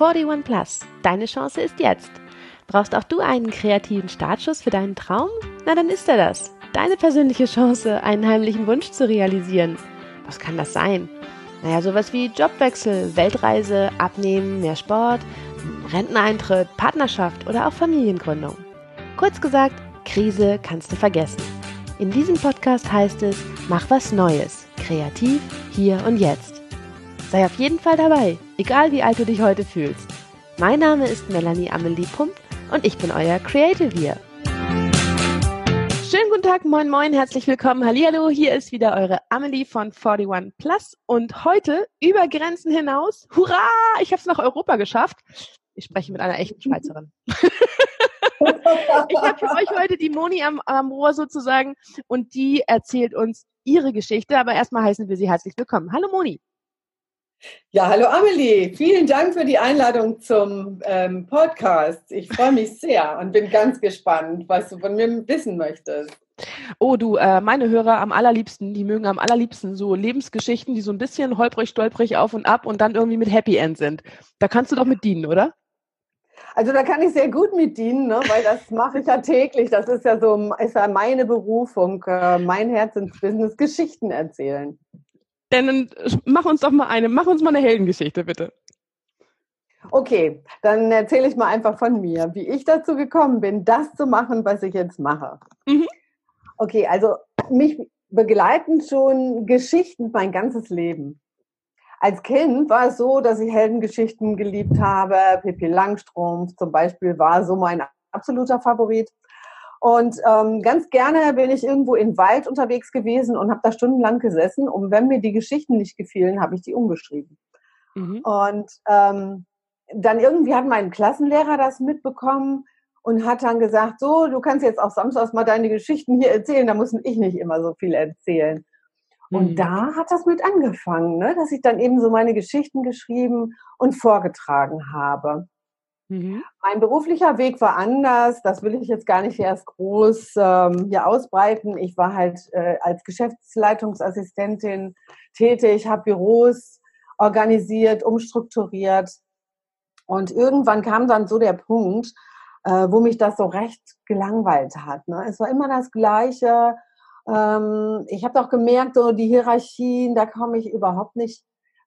41 Plus. Deine Chance ist jetzt. Brauchst auch du einen kreativen Startschuss für deinen Traum? Na, dann ist er das. Deine persönliche Chance, einen heimlichen Wunsch zu realisieren. Was kann das sein? Naja, sowas wie Jobwechsel, Weltreise, Abnehmen, mehr Sport, Renteneintritt, Partnerschaft oder auch Familiengründung. Kurz gesagt, Krise kannst du vergessen. In diesem Podcast heißt es, mach was Neues, kreativ, hier und jetzt. Sei auf jeden Fall dabei, egal wie alt du dich heute fühlst. Mein Name ist Melanie Amelie Pump und ich bin euer Creative hier. Schönen guten Tag, moin moin, herzlich willkommen, hallihallo, hier ist wieder eure Amelie von 41 Plus und heute über Grenzen hinaus, hurra, ich habe es nach Europa geschafft. Ich spreche mit einer echten Schweizerin. ich habe für euch heute die Moni am, am Rohr sozusagen und die erzählt uns ihre Geschichte, aber erstmal heißen wir sie herzlich willkommen. Hallo Moni. Ja, hallo Amelie. Vielen Dank für die Einladung zum ähm, Podcast. Ich freue mich sehr und bin ganz gespannt, was du von mir wissen möchtest. Oh, du, äh, meine Hörer am allerliebsten, die mögen am allerliebsten so Lebensgeschichten, die so ein bisschen holprig, stolprig auf und ab und dann irgendwie mit Happy End sind. Da kannst du doch mit dienen, oder? Also da kann ich sehr gut mit dienen, ne? weil das mache ich ja täglich. Das ist ja so ist ja meine Berufung, äh, mein Herzensbusiness, Geschichten erzählen. Denn mach uns doch mal eine, mach uns mal eine Heldengeschichte, bitte. Okay, dann erzähle ich mal einfach von mir, wie ich dazu gekommen bin, das zu machen, was ich jetzt mache. Mhm. Okay, also mich begleiten schon Geschichten mein ganzes Leben. Als Kind war es so, dass ich Heldengeschichten geliebt habe. Pippi Langstrumpf zum Beispiel war so mein absoluter Favorit. Und ähm, ganz gerne bin ich irgendwo im Wald unterwegs gewesen und habe da stundenlang gesessen. Und wenn mir die Geschichten nicht gefielen, habe ich die umgeschrieben. Mhm. Und ähm, dann irgendwie hat mein Klassenlehrer das mitbekommen und hat dann gesagt, so, du kannst jetzt auch samstags mal deine Geschichten hier erzählen, da muss ich nicht immer so viel erzählen. Mhm. Und da hat das mit angefangen, ne? dass ich dann eben so meine Geschichten geschrieben und vorgetragen habe. Mhm. Mein beruflicher Weg war anders. Das will ich jetzt gar nicht erst groß ähm, hier ausbreiten. Ich war halt äh, als Geschäftsleitungsassistentin tätig, habe Büros organisiert, umstrukturiert. Und irgendwann kam dann so der Punkt, äh, wo mich das so recht gelangweilt hat. Ne? Es war immer das Gleiche. Ähm, ich habe auch gemerkt, so die Hierarchien, da komme ich überhaupt nicht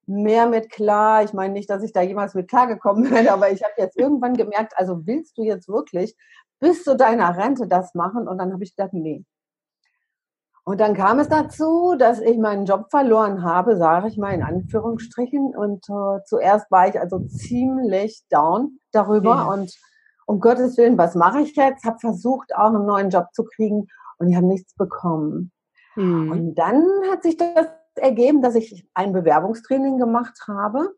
mehr mit klar. Ich meine nicht, dass ich da jemals mit klargekommen bin, aber ich habe jetzt irgendwann gemerkt, also willst du jetzt wirklich bis zu deiner Rente das machen? Und dann habe ich gedacht, nee. Und dann kam es dazu, dass ich meinen Job verloren habe, sage ich mal in Anführungsstrichen. Und äh, zuerst war ich also ziemlich down darüber. Ja. Und um Gottes Willen, was mache ich jetzt? Habe versucht, auch einen neuen Job zu kriegen und ich habe nichts bekommen. Mhm. Und dann hat sich das ergeben, dass ich ein Bewerbungstraining gemacht habe,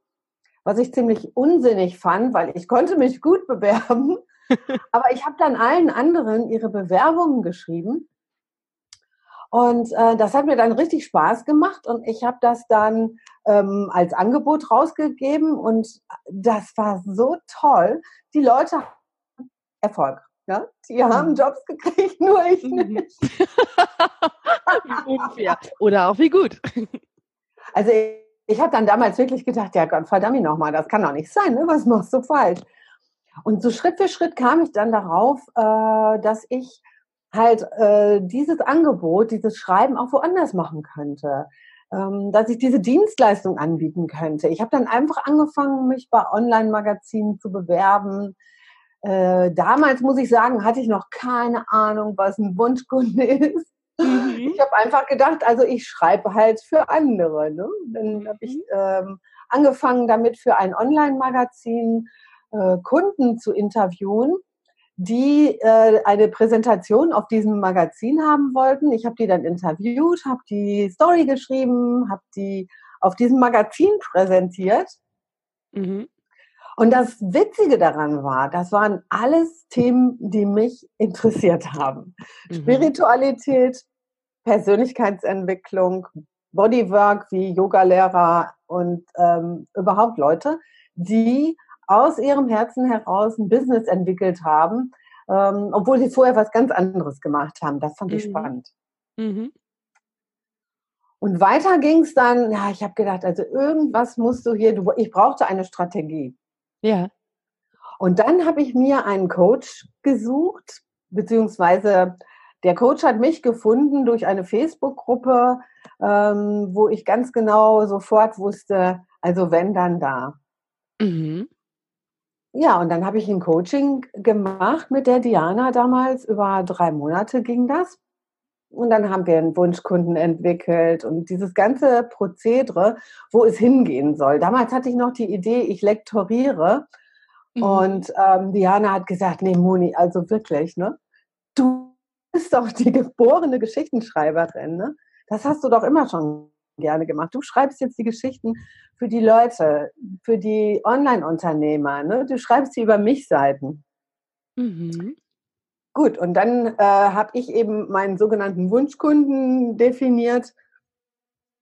was ich ziemlich unsinnig fand, weil ich konnte mich gut bewerben. Aber ich habe dann allen anderen ihre Bewerbungen geschrieben. Und äh, das hat mir dann richtig Spaß gemacht und ich habe das dann ähm, als Angebot rausgegeben und das war so toll. Die Leute haben Erfolg. Ja? Die haben. Jobs gekriegt, nur ich mhm. nicht. unfair. Oder auch wie gut. Also ich, ich habe dann damals wirklich gedacht, ja Gott, verdammt nochmal, das kann doch nicht sein, ne? was machst du falsch? Und so Schritt für Schritt kam ich dann darauf, äh, dass ich halt äh, dieses Angebot, dieses Schreiben auch woanders machen könnte. Ähm, dass ich diese Dienstleistung anbieten könnte. Ich habe dann einfach angefangen, mich bei Online-Magazinen zu bewerben. Äh, damals muss ich sagen, hatte ich noch keine Ahnung, was ein Wunschkunde ist. Mhm. Ich habe einfach gedacht, also ich schreibe halt für andere. Ne? Dann habe ich mhm. ähm, angefangen damit für ein Online-Magazin äh, Kunden zu interviewen, die äh, eine Präsentation auf diesem Magazin haben wollten. Ich habe die dann interviewt, habe die Story geschrieben, habe die auf diesem Magazin präsentiert. Mhm. Und das Witzige daran war, das waren alles Themen, die mich interessiert haben. Mhm. Spiritualität, Persönlichkeitsentwicklung, Bodywork wie Yogalehrer und ähm, überhaupt Leute, die aus ihrem Herzen heraus ein Business entwickelt haben, ähm, obwohl sie vorher was ganz anderes gemacht haben. Das fand mhm. ich spannend. Mhm. Und weiter ging es dann, ja, ich habe gedacht, also irgendwas musst du hier, du, ich brauchte eine Strategie. Ja. Und dann habe ich mir einen Coach gesucht, beziehungsweise der Coach hat mich gefunden durch eine Facebook-Gruppe, ähm, wo ich ganz genau sofort wusste, also wenn, dann da. Mhm. Ja, und dann habe ich ein Coaching gemacht mit der Diana damals. Über drei Monate ging das. Und dann haben wir einen Wunschkunden entwickelt und dieses ganze Prozedere, wo es hingehen soll. Damals hatte ich noch die Idee, ich lektoriere. Mhm. Und ähm, Diana hat gesagt, nee, Moni, also wirklich, ne? Du bist doch die geborene Geschichtenschreiberin, ne? Das hast du doch immer schon gerne gemacht. Du schreibst jetzt die Geschichten für die Leute, für die Online-Unternehmer. Ne? Du schreibst sie über mich-Seiten. Mhm. Gut, und dann äh, habe ich eben meinen sogenannten Wunschkunden definiert.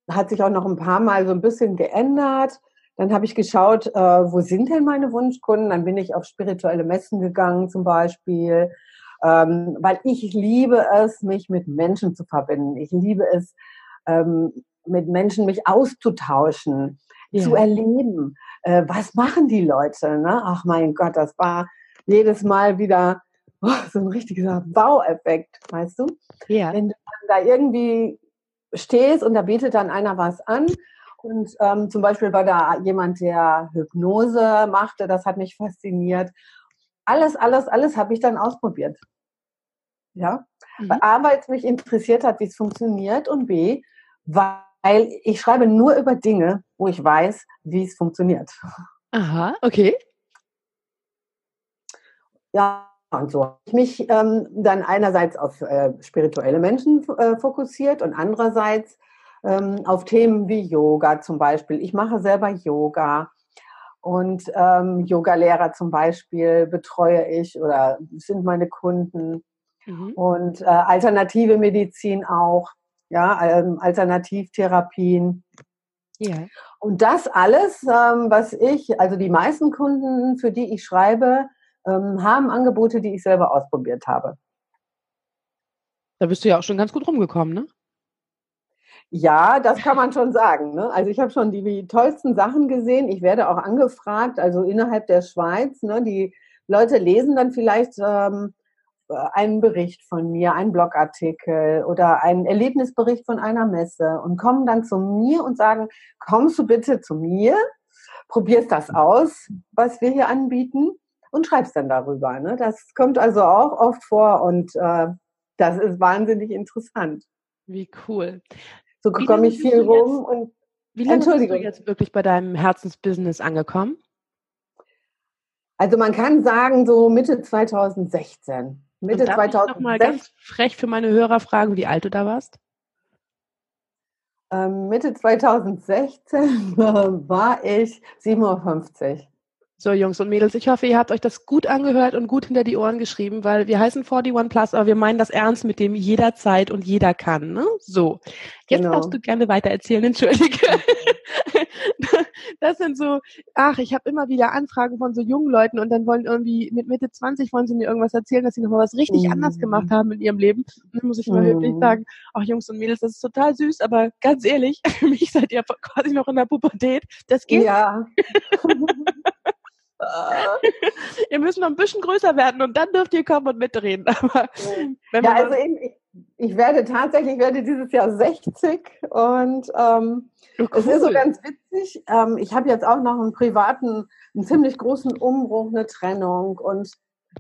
Hat sich auch noch ein paar Mal so ein bisschen geändert. Dann habe ich geschaut, äh, wo sind denn meine Wunschkunden? Dann bin ich auf spirituelle Messen gegangen zum Beispiel, ähm, weil ich liebe es, mich mit Menschen zu verbinden. Ich liebe es, ähm, mit Menschen mich auszutauschen, ja. zu erleben. Äh, was machen die Leute? Ne? Ach mein Gott, das war jedes Mal wieder oh, so ein richtiger Baueffekt, weißt du? Ja. Wenn du da irgendwie stehst und da bietet dann einer was an und ähm, zum Beispiel war da jemand, der Hypnose machte, das hat mich fasziniert. Alles, alles, alles habe ich dann ausprobiert. Ja, mhm. A, weil es mich interessiert hat, wie es funktioniert und B, weil ich schreibe nur über Dinge, wo ich weiß, wie es funktioniert. Aha, okay. Ja, und so habe ich mich ähm, dann einerseits auf äh, spirituelle Menschen äh, fokussiert und andererseits ähm, auf Themen wie Yoga zum Beispiel. Ich mache selber Yoga und ähm, Yoga-Lehrer zum Beispiel betreue ich oder sind meine Kunden mhm. und äh, alternative Medizin auch, ja, ähm, Alternativtherapien. Ja. Und das alles, ähm, was ich, also die meisten Kunden, für die ich schreibe, ähm, haben Angebote, die ich selber ausprobiert habe. Da bist du ja auch schon ganz gut rumgekommen, ne? Ja, das kann man schon sagen. Ne? Also ich habe schon die, die, tollsten Sachen gesehen. Ich werde auch angefragt, also innerhalb der Schweiz. Ne? Die Leute lesen dann vielleicht ähm, einen Bericht von mir, einen Blogartikel oder einen Erlebnisbericht von einer Messe und kommen dann zu mir und sagen, kommst du bitte zu mir, probierst das aus, was wir hier anbieten und schreibst dann darüber. Ne? Das kommt also auch oft vor und äh, das ist wahnsinnig interessant. Wie cool. So komme ich viel rum jetzt, und wie lange bist du jetzt wirklich bei deinem Herzensbusiness angekommen? Also man kann sagen so Mitte 2016. Mitte und darf 2016. Ich noch mal ganz frech für meine Hörer fragen, wie alt du da warst? Ähm, Mitte 2016 war ich 57. So, Jungs und Mädels, ich hoffe, ihr habt euch das gut angehört und gut hinter die Ohren geschrieben, weil wir heißen 41 Plus, aber wir meinen das ernst mit dem jederzeit und jeder kann. Ne? So, jetzt genau. darfst du gerne weiter erzählen, entschuldige. das sind so, ach, ich habe immer wieder Anfragen von so jungen Leuten und dann wollen irgendwie mit Mitte 20 wollen sie mir irgendwas erzählen, dass sie nochmal was richtig mhm. anders gemacht haben in ihrem Leben. Und dann muss ich immer mhm. wirklich sagen, ach Jungs und Mädels, das ist total süß, aber ganz ehrlich, für mich seid ihr quasi noch in der Pubertät. Das geht. Ja. ihr müsst noch ein bisschen größer werden und dann dürft ihr kommen und mitreden. Aber ja, also eben, ich, ich, werde tatsächlich, ich werde dieses Jahr 60 und ähm, oh, cool. es ist so ganz witzig. Ähm, ich habe jetzt auch noch einen privaten, einen ziemlich großen Umbruch, eine Trennung und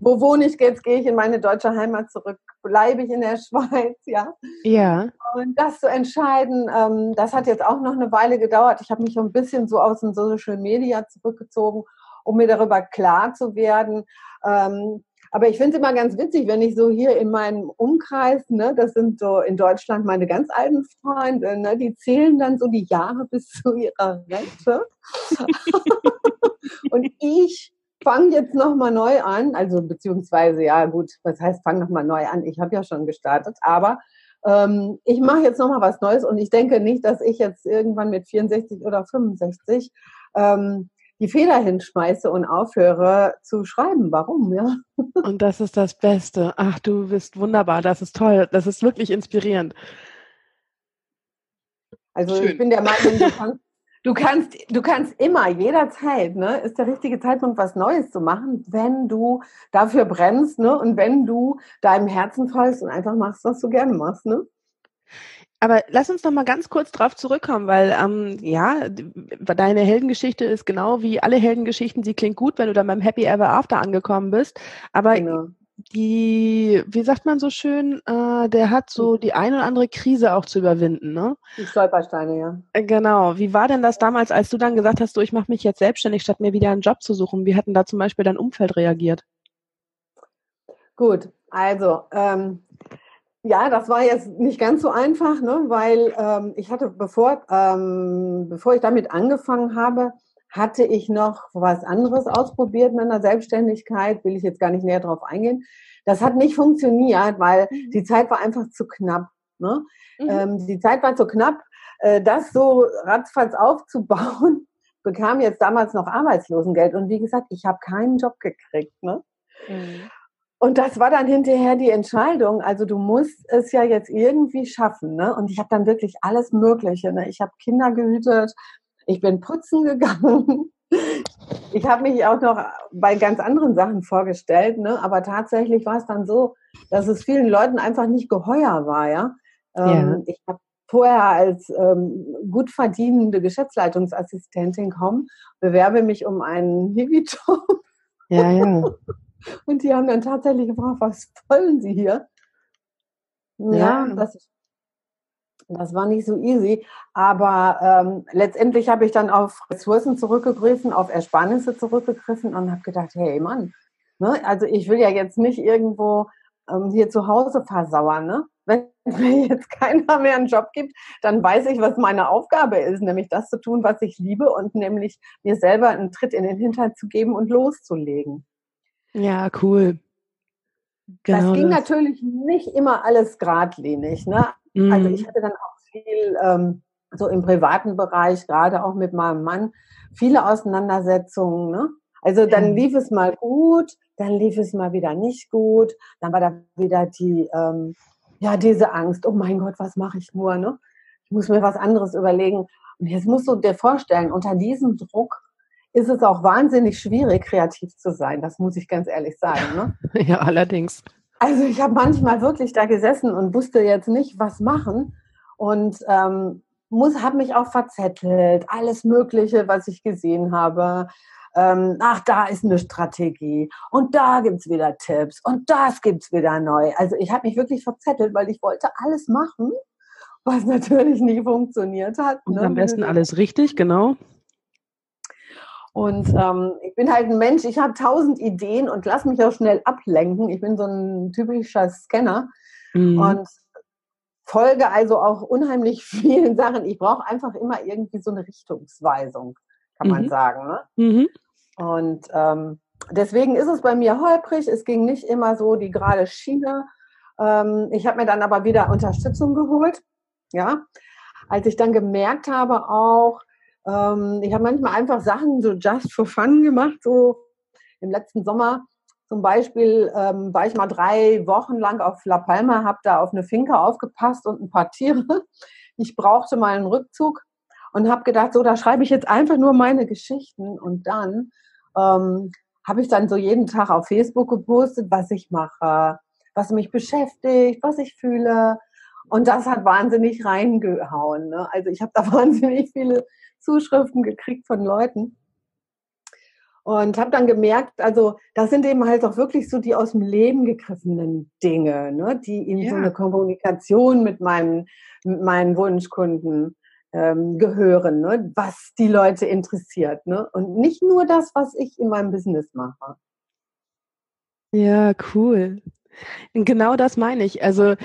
wo wohne ich jetzt? Gehe ich in meine deutsche Heimat zurück? Bleibe ich in der Schweiz? Ja. Ja. Und das zu entscheiden, ähm, das hat jetzt auch noch eine Weile gedauert. Ich habe mich so ein bisschen so aus dem Social Media zurückgezogen um mir darüber klar zu werden. Ähm, aber ich finde es immer ganz witzig, wenn ich so hier in meinem Umkreis, ne, das sind so in Deutschland meine ganz alten Freunde, ne, die zählen dann so die Jahre bis zu ihrer Rente. und ich fange jetzt nochmal neu an, also beziehungsweise, ja gut, was heißt, fange nochmal neu an? Ich habe ja schon gestartet, aber ähm, ich mache jetzt nochmal was Neues und ich denke nicht, dass ich jetzt irgendwann mit 64 oder 65 ähm, die Feder hinschmeiße und aufhöre zu schreiben. Warum, ja? Und das ist das Beste. Ach, du bist wunderbar. Das ist toll. Das ist wirklich inspirierend. Also Schön. ich bin der Meinung, du kannst, Du kannst, du kannst immer, jederzeit, ne, ist der richtige Zeitpunkt, was Neues zu machen, wenn du dafür brennst, ne, und wenn du deinem Herzen folgst und einfach machst, was du gerne machst, ne? Aber lass uns noch mal ganz kurz drauf zurückkommen, weil ähm, ja, deine Heldengeschichte ist genau wie alle Heldengeschichten. Sie klingt gut, wenn du dann beim Happy Ever After angekommen bist. Aber genau. die, wie sagt man so schön, äh, der hat so die eine oder andere Krise auch zu überwinden, ne? Die Stolpersteine, ja. Äh, genau. Wie war denn das damals, als du dann gesagt hast, du, ich mache mich jetzt selbstständig, statt mir wieder einen Job zu suchen? Wie hat denn da zum Beispiel dein Umfeld reagiert? Gut, also ähm, ja, das war jetzt nicht ganz so einfach, ne? weil ähm, ich hatte, bevor, ähm, bevor ich damit angefangen habe, hatte ich noch was anderes ausprobiert mit einer Selbstständigkeit, will ich jetzt gar nicht näher drauf eingehen. Das hat nicht funktioniert, weil mhm. die Zeit war einfach zu knapp. Ne? Mhm. Ähm, die Zeit war zu knapp. Äh, das so ratzfatz aufzubauen, bekam jetzt damals noch Arbeitslosengeld. Und wie gesagt, ich habe keinen Job gekriegt. Ne? Mhm. Und das war dann hinterher die Entscheidung. Also du musst es ja jetzt irgendwie schaffen. Ne? Und ich habe dann wirklich alles Mögliche. Ne? Ich habe Kinder gehütet, ich bin putzen gegangen. Ich habe mich auch noch bei ganz anderen Sachen vorgestellt, ne? aber tatsächlich war es dann so, dass es vielen Leuten einfach nicht geheuer war. Ja, ähm, ja. ich habe vorher als ähm, gut verdienende Geschäftsleitungsassistentin kommen, bewerbe mich um einen Hiwi-Job. Ja, ja. Und die haben dann tatsächlich gefragt, was wollen Sie hier? Ja, ja. Das, das war nicht so easy. Aber ähm, letztendlich habe ich dann auf Ressourcen zurückgegriffen, auf Ersparnisse zurückgegriffen und habe gedacht, hey Mann, ne? also ich will ja jetzt nicht irgendwo ähm, hier zu Hause versauern. Ne? Wenn mir jetzt keiner mehr einen Job gibt, dann weiß ich, was meine Aufgabe ist, nämlich das zu tun, was ich liebe und nämlich mir selber einen Tritt in den Hintern zu geben und loszulegen. Ja, cool. Genau das ging das. natürlich nicht immer alles geradlinig. Ne? Mhm. Also ich hatte dann auch viel ähm, so im privaten Bereich, gerade auch mit meinem Mann, viele Auseinandersetzungen. Ne? Also dann lief es mal gut, dann lief es mal wieder nicht gut, dann war da wieder die, ähm, ja, diese Angst, oh mein Gott, was mache ich nur, ne? Ich muss mir was anderes überlegen. Und jetzt musst du dir vorstellen, unter diesem Druck ist es auch wahnsinnig schwierig, kreativ zu sein. Das muss ich ganz ehrlich sagen. Ne? ja, allerdings. Also ich habe manchmal wirklich da gesessen und wusste jetzt nicht, was machen und ähm, muss, habe mich auch verzettelt, alles Mögliche, was ich gesehen habe. Ähm, ach, da ist eine Strategie und da gibt's wieder Tipps und das gibt's wieder neu. Also ich habe mich wirklich verzettelt, weil ich wollte alles machen, was natürlich nie funktioniert hat. Und ne? am besten alles richtig, genau. Und ähm, ich bin halt ein Mensch, ich habe tausend Ideen und lass mich auch schnell ablenken. Ich bin so ein typischer Scanner mhm. und folge also auch unheimlich vielen Sachen. Ich brauche einfach immer irgendwie so eine Richtungsweisung, kann mhm. man sagen. Ne? Mhm. Und ähm, deswegen ist es bei mir holprig. Es ging nicht immer so die gerade Schiene. Ähm, ich habe mir dann aber wieder Unterstützung geholt. Ja, als ich dann gemerkt habe auch, ähm, ich habe manchmal einfach Sachen so just for fun gemacht. So im letzten Sommer zum Beispiel ähm, war ich mal drei Wochen lang auf La Palma, habe da auf eine Finca aufgepasst und ein paar Tiere. Ich brauchte mal einen Rückzug und habe gedacht, so, da schreibe ich jetzt einfach nur meine Geschichten und dann ähm, habe ich dann so jeden Tag auf Facebook gepostet, was ich mache, was mich beschäftigt, was ich fühle. Und das hat wahnsinnig reingehauen. Ne? Also ich habe da wahnsinnig viele Zuschriften gekriegt von Leuten. Und habe dann gemerkt, also das sind eben halt auch wirklich so die aus dem Leben gegriffenen Dinge, ne, die in ja. so eine Kommunikation mit meinen, mit meinen Wunschkunden ähm, gehören, ne, was die Leute interessiert. Ne? Und nicht nur das, was ich in meinem Business mache. Ja, cool. Genau das meine ich. Also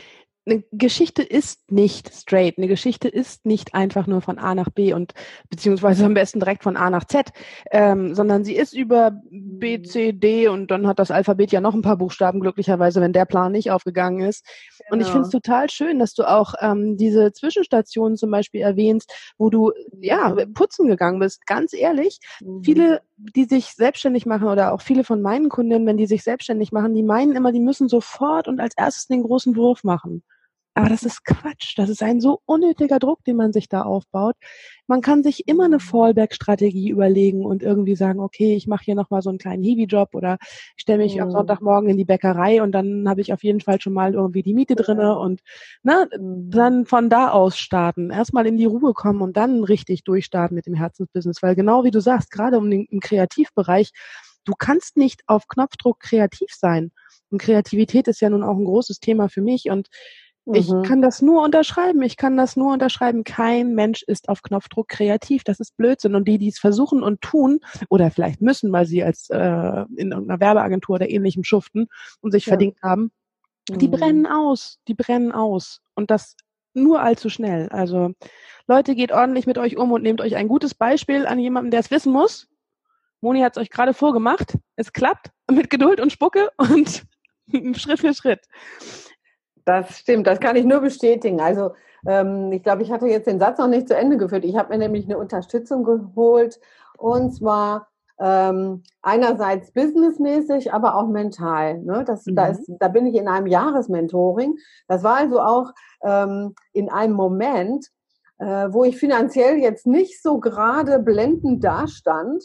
eine Geschichte ist nicht straight. Eine Geschichte ist nicht einfach nur von A nach B und beziehungsweise am besten direkt von A nach Z, ähm, sondern sie ist über B. C, D und dann hat das Alphabet ja noch ein paar Buchstaben glücklicherweise, wenn der Plan nicht aufgegangen ist. Genau. Und ich finde es genau. total schön, dass du auch ähm, diese Zwischenstationen zum Beispiel erwähnst, wo du ja putzen gegangen bist. Ganz ehrlich, mhm. viele, die sich selbstständig machen oder auch viele von meinen Kundinnen, wenn die sich selbstständig machen, die meinen immer, die müssen sofort und als erstes den großen Wurf machen. Aber das ist Quatsch. Das ist ein so unnötiger Druck, den man sich da aufbaut. Man kann sich immer eine Fallback-Strategie überlegen und irgendwie sagen, okay, ich mache hier nochmal so einen kleinen Heavy-Job oder ich stelle mich mhm. am Sonntagmorgen in die Bäckerei und dann habe ich auf jeden Fall schon mal irgendwie die Miete drinne und ne, mhm. dann von da aus starten. Erstmal in die Ruhe kommen und dann richtig durchstarten mit dem Herzensbusiness. Weil genau wie du sagst, gerade um den, im Kreativbereich, du kannst nicht auf Knopfdruck kreativ sein. Und Kreativität ist ja nun auch ein großes Thema für mich und ich mhm. kann das nur unterschreiben. Ich kann das nur unterschreiben. Kein Mensch ist auf Knopfdruck kreativ. Das ist Blödsinn. Und die, die es versuchen und tun, oder vielleicht müssen, weil sie als äh, in irgendeiner Werbeagentur oder ähnlichem schuften und sich ja. verdient haben, mhm. die brennen aus. Die brennen aus. Und das nur allzu schnell. Also Leute, geht ordentlich mit euch um und nehmt euch ein gutes Beispiel an jemanden, der es wissen muss. Moni hat es euch gerade vorgemacht. Es klappt mit Geduld und Spucke und Schritt für Schritt. Das stimmt, das kann ich nur bestätigen. Also ähm, ich glaube, ich hatte jetzt den Satz noch nicht zu Ende geführt. Ich habe mir nämlich eine Unterstützung geholt und zwar ähm, einerseits businessmäßig, aber auch mental. Ne? Das, mhm. da, ist, da bin ich in einem Jahresmentoring. Das war also auch ähm, in einem Moment, äh, wo ich finanziell jetzt nicht so gerade blendend dastand.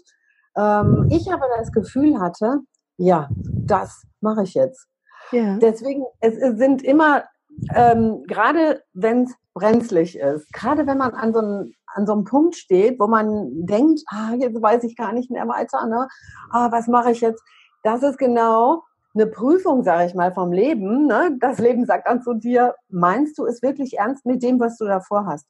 Ähm, ich aber das Gefühl hatte, ja, das mache ich jetzt. Ja. Deswegen, es sind immer, ähm, gerade wenn es brenzlig ist, gerade wenn man an so, einem, an so einem Punkt steht, wo man denkt, ah, jetzt weiß ich gar nicht mehr weiter, ne? Ah, was mache ich jetzt? Das ist genau eine Prüfung, sage ich mal, vom Leben. Ne? Das Leben sagt dann zu dir, meinst du es wirklich ernst mit dem, was du davor hast?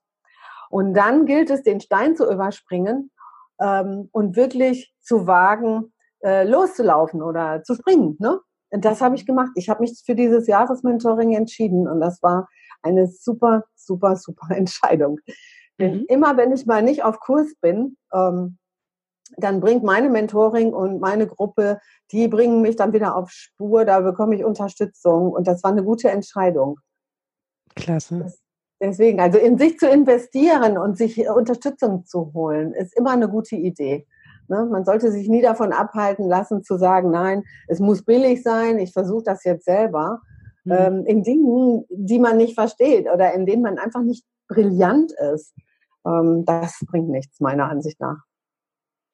Und dann gilt es, den Stein zu überspringen ähm, und wirklich zu wagen, äh, loszulaufen oder zu springen. Ne? Das habe ich gemacht. Ich habe mich für dieses Jahresmentoring entschieden und das war eine super, super, super Entscheidung. Denn mhm. immer wenn ich mal nicht auf Kurs bin, ähm, dann bringt meine Mentoring und meine Gruppe, die bringen mich dann wieder auf Spur, da bekomme ich Unterstützung und das war eine gute Entscheidung. Klasse. Das, deswegen, also in sich zu investieren und sich Unterstützung zu holen, ist immer eine gute Idee. Ne? Man sollte sich nie davon abhalten lassen zu sagen, nein, es muss billig sein, ich versuche das jetzt selber. Mhm. Ähm, in Dingen, die man nicht versteht oder in denen man einfach nicht brillant ist. Ähm, das bringt nichts, meiner Ansicht nach.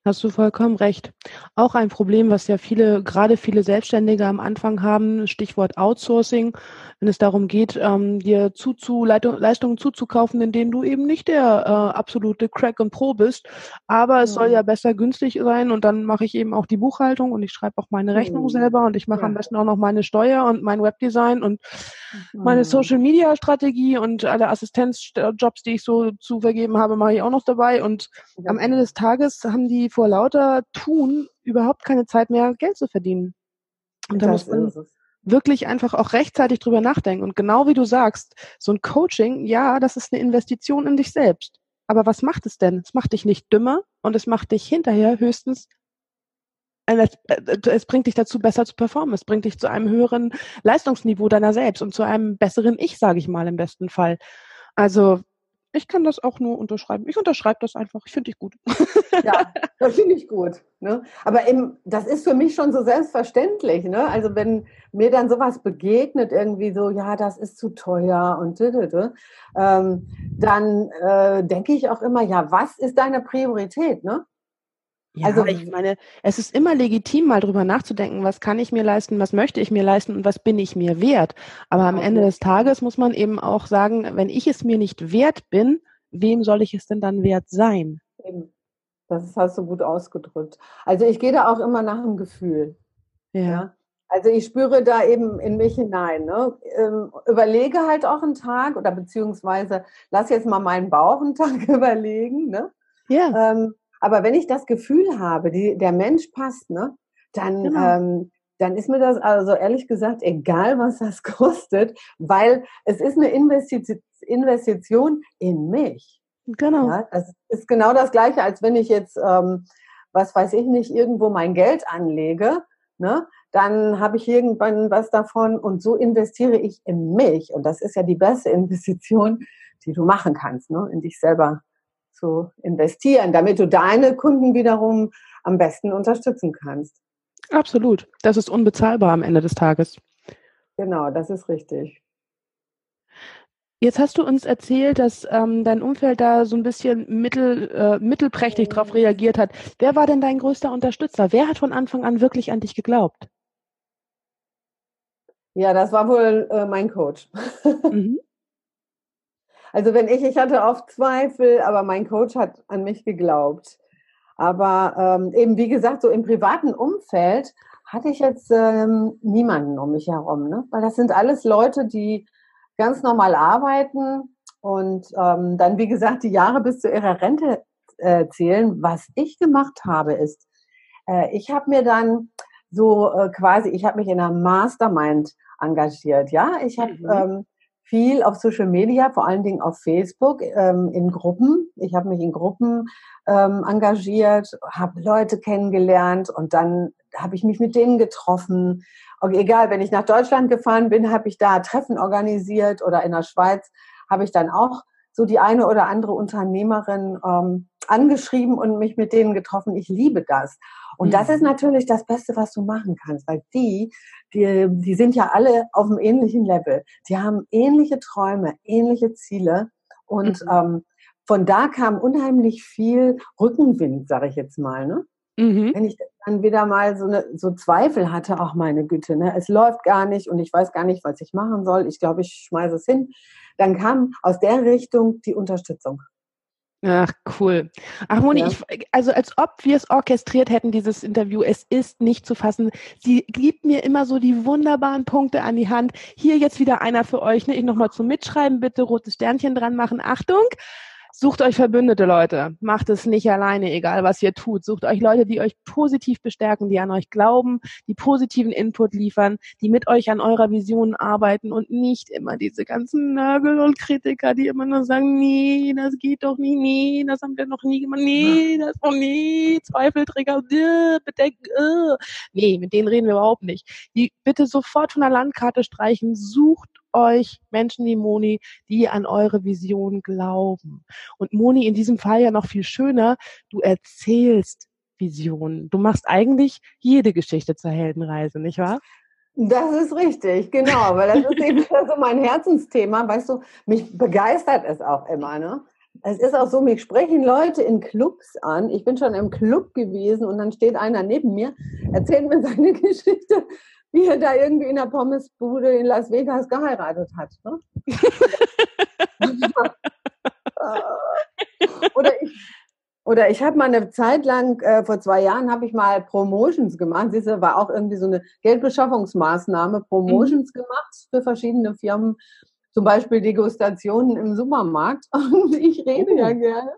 Hast du vollkommen recht. Auch ein Problem, was ja viele, gerade viele Selbstständige am Anfang haben, Stichwort Outsourcing, wenn es darum geht, ähm, dir zuzu, Leistungen zuzukaufen, in denen du eben nicht der äh, absolute Crack und Pro bist. Aber es mhm. soll ja besser günstig sein und dann mache ich eben auch die Buchhaltung und ich schreibe auch meine Rechnung mhm. selber und ich mache ja. am besten auch noch meine Steuer und mein Webdesign und mhm. meine Social Media Strategie und alle Assistenzjobs, die ich so zu vergeben habe, mache ich auch noch dabei. Und ja. am Ende des Tages haben die vor lauter Tun überhaupt keine Zeit mehr, Geld zu verdienen. Und da muss man wirklich einfach auch rechtzeitig drüber nachdenken. Und genau wie du sagst, so ein Coaching, ja, das ist eine Investition in dich selbst. Aber was macht es denn? Es macht dich nicht dümmer und es macht dich hinterher höchstens äh, es bringt dich dazu, besser zu performen. Es bringt dich zu einem höheren Leistungsniveau deiner selbst und zu einem besseren Ich, sage ich mal im besten Fall. Also ich kann das auch nur unterschreiben. Ich unterschreibe das einfach. Ich finde dich gut. Ja, das finde ich gut. Ne? Aber eben, das ist für mich schon so selbstverständlich. Ne? Also wenn mir dann sowas begegnet, irgendwie so, ja, das ist zu teuer und ähm, dann äh, denke ich auch immer, ja, was ist deine Priorität? Ne? Ja, also ich meine, es ist immer legitim, mal drüber nachzudenken, was kann ich mir leisten, was möchte ich mir leisten und was bin ich mir wert. Aber am Ende des Tages muss man eben auch sagen, wenn ich es mir nicht wert bin, wem soll ich es denn dann wert sein? Das hast du gut ausgedrückt. Also ich gehe da auch immer nach dem Gefühl. Ja. ja? Also ich spüre da eben in mich hinein. Ne? Ähm, überlege halt auch einen Tag oder beziehungsweise lass jetzt mal meinen Bauch einen Tag überlegen. Ne? Ja. Ähm, aber wenn ich das Gefühl habe, die, der Mensch passt, ne, dann, genau. ähm, dann ist mir das also ehrlich gesagt egal, was das kostet, weil es ist eine Investition in mich. Genau. Ja, das ist genau das Gleiche, als wenn ich jetzt, ähm, was weiß ich nicht, irgendwo mein Geld anlege, ne, dann habe ich irgendwann was davon und so investiere ich in mich. Und das ist ja die beste Investition, die du machen kannst, ne, in dich selber zu investieren, damit du deine Kunden wiederum am besten unterstützen kannst. Absolut. Das ist unbezahlbar am Ende des Tages. Genau, das ist richtig. Jetzt hast du uns erzählt, dass ähm, dein Umfeld da so ein bisschen mittel, äh, mittelprächtig darauf reagiert hat. Wer war denn dein größter Unterstützer? Wer hat von Anfang an wirklich an dich geglaubt? Ja, das war wohl äh, mein Coach. Mhm. Also wenn ich, ich hatte oft Zweifel, aber mein Coach hat an mich geglaubt. Aber ähm, eben, wie gesagt, so im privaten Umfeld hatte ich jetzt ähm, niemanden um mich herum, ne? weil das sind alles Leute, die ganz normal arbeiten und ähm, dann, wie gesagt, die Jahre bis zu ihrer Rente äh, zählen. Was ich gemacht habe, ist, äh, ich habe mir dann so äh, quasi, ich habe mich in einer Mastermind engagiert. Ja, ich habe mhm. ähm, viel auf Social Media, vor allen Dingen auf Facebook, ähm, in Gruppen. Ich habe mich in Gruppen ähm, engagiert, habe Leute kennengelernt und dann habe ich mich mit denen getroffen. Und egal, wenn ich nach Deutschland gefahren bin, habe ich da Treffen organisiert oder in der Schweiz habe ich dann auch so die eine oder andere Unternehmerin ähm, angeschrieben und mich mit denen getroffen. Ich liebe das. Und mhm. das ist natürlich das Beste, was du machen kannst, weil die, die, die sind ja alle auf einem ähnlichen Level. Die haben ähnliche Träume, ähnliche Ziele und mhm. ähm, von da kam unheimlich viel Rückenwind, sage ich jetzt mal. Ne? Mhm. Wenn ich dann wieder mal so, eine, so Zweifel hatte, auch meine Güte, ne, es läuft gar nicht und ich weiß gar nicht, was ich machen soll. Ich glaube, ich schmeiße es hin. Dann kam aus der Richtung die Unterstützung. Ach, cool. Ach, Moni, ja. ich, also als ob wir es orchestriert hätten, dieses Interview. Es ist nicht zu fassen. Sie gibt mir immer so die wunderbaren Punkte an die Hand. Hier jetzt wieder einer für euch. Ne? Ich nochmal zum Mitschreiben, bitte rotes Sternchen dran machen. Achtung! Sucht euch Verbündete, Leute. Macht es nicht alleine, egal was ihr tut. Sucht euch Leute, die euch positiv bestärken, die an euch glauben, die positiven Input liefern, die mit euch an eurer Vision arbeiten und nicht immer diese ganzen Nörgel und Kritiker, die immer nur sagen, nee, das geht doch nicht, nee, das haben wir noch nie gemacht, nee, das noch nie, Zweifelträger, äh, bedenken, äh. Nee, mit denen reden wir überhaupt nicht. Die bitte sofort von der Landkarte streichen, sucht euch Menschen wie Moni, die an eure Vision glauben. Und Moni in diesem Fall ja noch viel schöner, du erzählst Visionen. Du machst eigentlich jede Geschichte zur Heldenreise, nicht wahr? Das ist richtig, genau, weil das ist eben so mein Herzensthema. Weißt du, mich begeistert es auch immer, ne? Es ist auch so, mich sprechen Leute in Clubs an. Ich bin schon im Club gewesen und dann steht einer neben mir, erzählt mir seine Geschichte wie er da irgendwie in der Pommesbude in Las Vegas geheiratet hat. Ne? oder ich, oder ich habe mal eine Zeit lang, äh, vor zwei Jahren habe ich mal Promotions gemacht. Siehst du, war auch irgendwie so eine Geldbeschaffungsmaßnahme, Promotions mhm. gemacht für verschiedene Firmen, zum Beispiel Degustationen im Supermarkt. Und ich rede oh. ja gerne.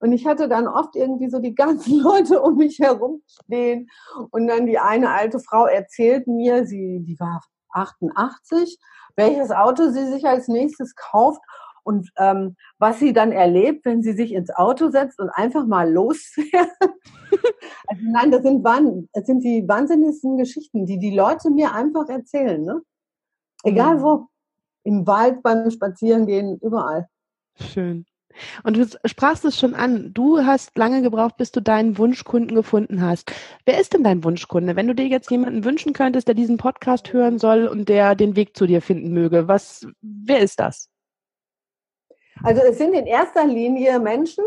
Und ich hatte dann oft irgendwie so die ganzen Leute um mich herum stehen. Und dann die eine alte Frau erzählt mir, sie, die war 88, welches Auto sie sich als nächstes kauft und ähm, was sie dann erlebt, wenn sie sich ins Auto setzt und einfach mal losfährt. also nein, das sind, das sind die wahnsinnigsten Geschichten, die die Leute mir einfach erzählen. Ne? Egal mhm. wo, im Wald, beim Spazierengehen, überall. Schön. Und du sprachst es schon an. Du hast lange gebraucht, bis du deinen Wunschkunden gefunden hast. Wer ist denn dein Wunschkunde? Wenn du dir jetzt jemanden wünschen könntest, der diesen Podcast hören soll und der den Weg zu dir finden möge, was, wer ist das? Also es sind in erster Linie Menschen,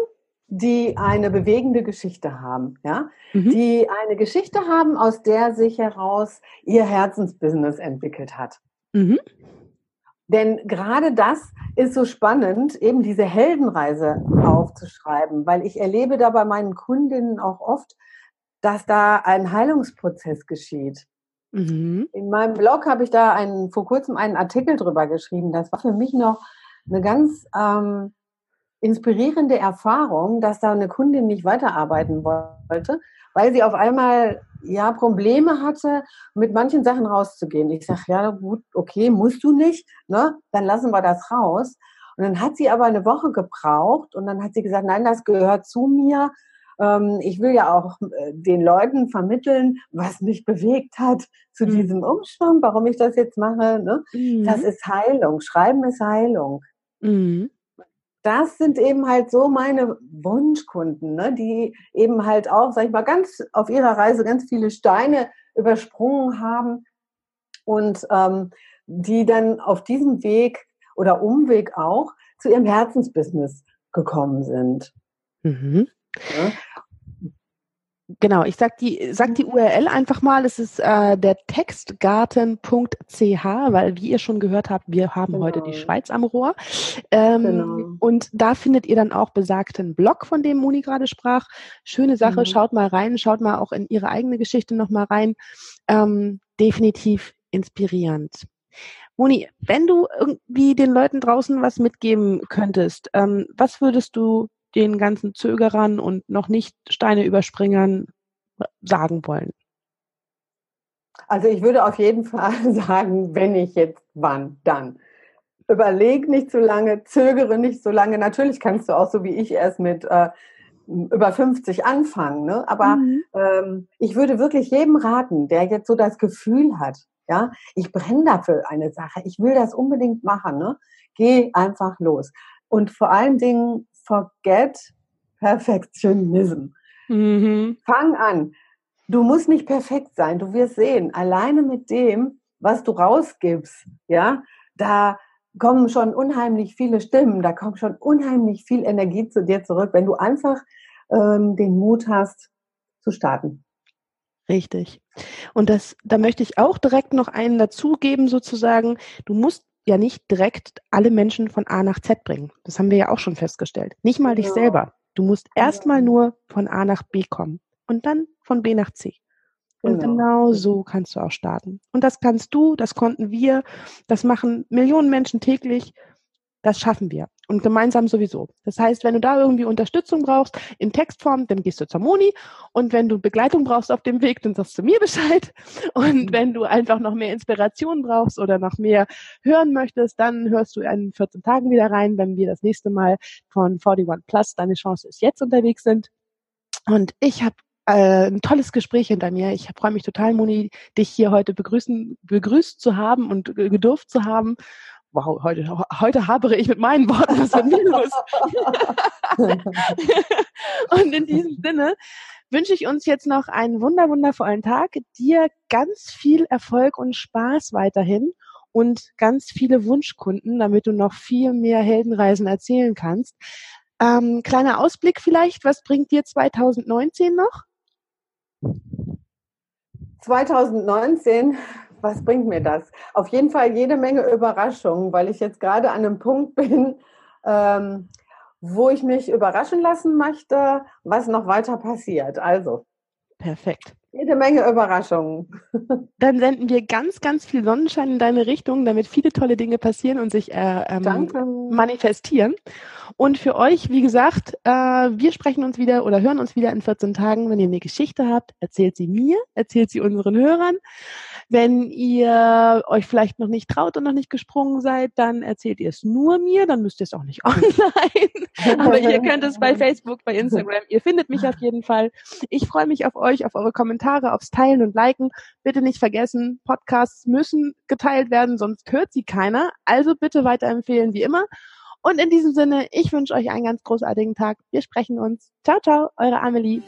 die eine bewegende Geschichte haben, ja, mhm. die eine Geschichte haben, aus der sich heraus ihr Herzensbusiness entwickelt hat. Mhm. Denn gerade das ist so spannend, eben diese Heldenreise aufzuschreiben, weil ich erlebe da bei meinen Kundinnen auch oft, dass da ein Heilungsprozess geschieht. Mhm. In meinem Blog habe ich da einen, vor kurzem einen Artikel drüber geschrieben. Das war für mich noch eine ganz ähm, inspirierende Erfahrung, dass da eine Kundin nicht weiterarbeiten wollte, weil sie auf einmal ja Probleme hatte, mit manchen Sachen rauszugehen. Ich sage, ja gut, okay, musst du nicht, ne? Dann lassen wir das raus. Und dann hat sie aber eine Woche gebraucht und dann hat sie gesagt, nein, das gehört zu mir. Ähm, ich will ja auch äh, den Leuten vermitteln, was mich bewegt hat zu mhm. diesem Umschwung, warum ich das jetzt mache. Ne? Mhm. Das ist Heilung. Schreiben ist Heilung. Mhm das sind eben halt so meine Wunschkunden, ne, die eben halt auch, sag ich mal, ganz auf ihrer Reise ganz viele Steine übersprungen haben und ähm, die dann auf diesem Weg oder Umweg auch zu ihrem Herzensbusiness gekommen sind. Mhm. Ja. Genau, ich sag die, sag die URL einfach mal. Es ist äh, der Textgarten.ch, weil wie ihr schon gehört habt, wir haben genau. heute die genau. Schweiz am Rohr. Ähm, genau. Und da findet ihr dann auch besagten Blog, von dem Moni gerade sprach. Schöne Sache, mhm. schaut mal rein, schaut mal auch in ihre eigene Geschichte nochmal rein. Ähm, definitiv inspirierend. Moni, wenn du irgendwie den Leuten draußen was mitgeben könntest, ähm, was würdest du den ganzen Zögerern und noch nicht Steine überspringern sagen wollen? Also ich würde auf jeden Fall sagen, wenn ich jetzt, wann, dann. Überleg nicht zu lange, zögere nicht so lange. Natürlich kannst du auch so wie ich erst mit äh, über 50 anfangen, ne? aber mhm. ähm, ich würde wirklich jedem raten, der jetzt so das Gefühl hat, ja, ich brenne dafür eine Sache, ich will das unbedingt machen, ne? geh einfach los. Und vor allen Dingen forget Perfektionism. Mhm. Fang an. Du musst nicht perfekt sein. Du wirst sehen, alleine mit dem, was du rausgibst, ja, da kommen schon unheimlich viele Stimmen, da kommt schon unheimlich viel Energie zu dir zurück, wenn du einfach ähm, den Mut hast zu starten. Richtig. Und das, da möchte ich auch direkt noch einen dazugeben, sozusagen. Du musst ja nicht direkt alle Menschen von A nach Z bringen. Das haben wir ja auch schon festgestellt. Nicht mal dich selber. Du musst erstmal nur von A nach B kommen und dann von B nach C. Und genau. genau so kannst du auch starten. Und das kannst du, das konnten wir, das machen Millionen Menschen täglich. Das schaffen wir. Und gemeinsam sowieso. Das heißt, wenn du da irgendwie Unterstützung brauchst in Textform, dann gehst du zur Moni. Und wenn du Begleitung brauchst auf dem Weg, dann sagst du mir Bescheid. Und mhm. wenn du einfach noch mehr Inspiration brauchst oder noch mehr hören möchtest, dann hörst du in 14 Tagen wieder rein, wenn wir das nächste Mal von 41 Plus, deine Chance ist jetzt unterwegs sind. Und ich habe äh, ein tolles Gespräch hinter mir. Ich freue mich total, Moni, dich hier heute begrüßen, begrüßt zu haben und gedurft zu haben wow, heute, heute habere ich mit meinen Worten, was ist mir los? und in diesem Sinne wünsche ich uns jetzt noch einen wunder, wundervollen Tag, dir ganz viel Erfolg und Spaß weiterhin und ganz viele Wunschkunden, damit du noch viel mehr Heldenreisen erzählen kannst. Ähm, kleiner Ausblick vielleicht, was bringt dir 2019 noch? 2019 was bringt mir das? Auf jeden Fall jede Menge Überraschungen, weil ich jetzt gerade an einem Punkt bin, ähm, wo ich mich überraschen lassen möchte, was noch weiter passiert. Also. Perfekt. Jede Menge Überraschungen. Dann senden wir ganz, ganz viel Sonnenschein in deine Richtung, damit viele tolle Dinge passieren und sich äh, ähm, manifestieren. Und für euch, wie gesagt, äh, wir sprechen uns wieder oder hören uns wieder in 14 Tagen. Wenn ihr eine Geschichte habt, erzählt sie mir, erzählt sie unseren Hörern. Wenn ihr euch vielleicht noch nicht traut und noch nicht gesprungen seid, dann erzählt ihr es nur mir, dann müsst ihr es auch nicht online. Aber ihr könnt es bei Facebook, bei Instagram. Ihr findet mich auf jeden Fall. Ich freue mich auf euch, auf eure Kommentare, aufs Teilen und Liken. Bitte nicht vergessen, Podcasts müssen geteilt werden, sonst hört sie keiner. Also bitte weiterempfehlen wie immer. Und in diesem Sinne, ich wünsche euch einen ganz großartigen Tag. Wir sprechen uns. Ciao, ciao, eure Amelie.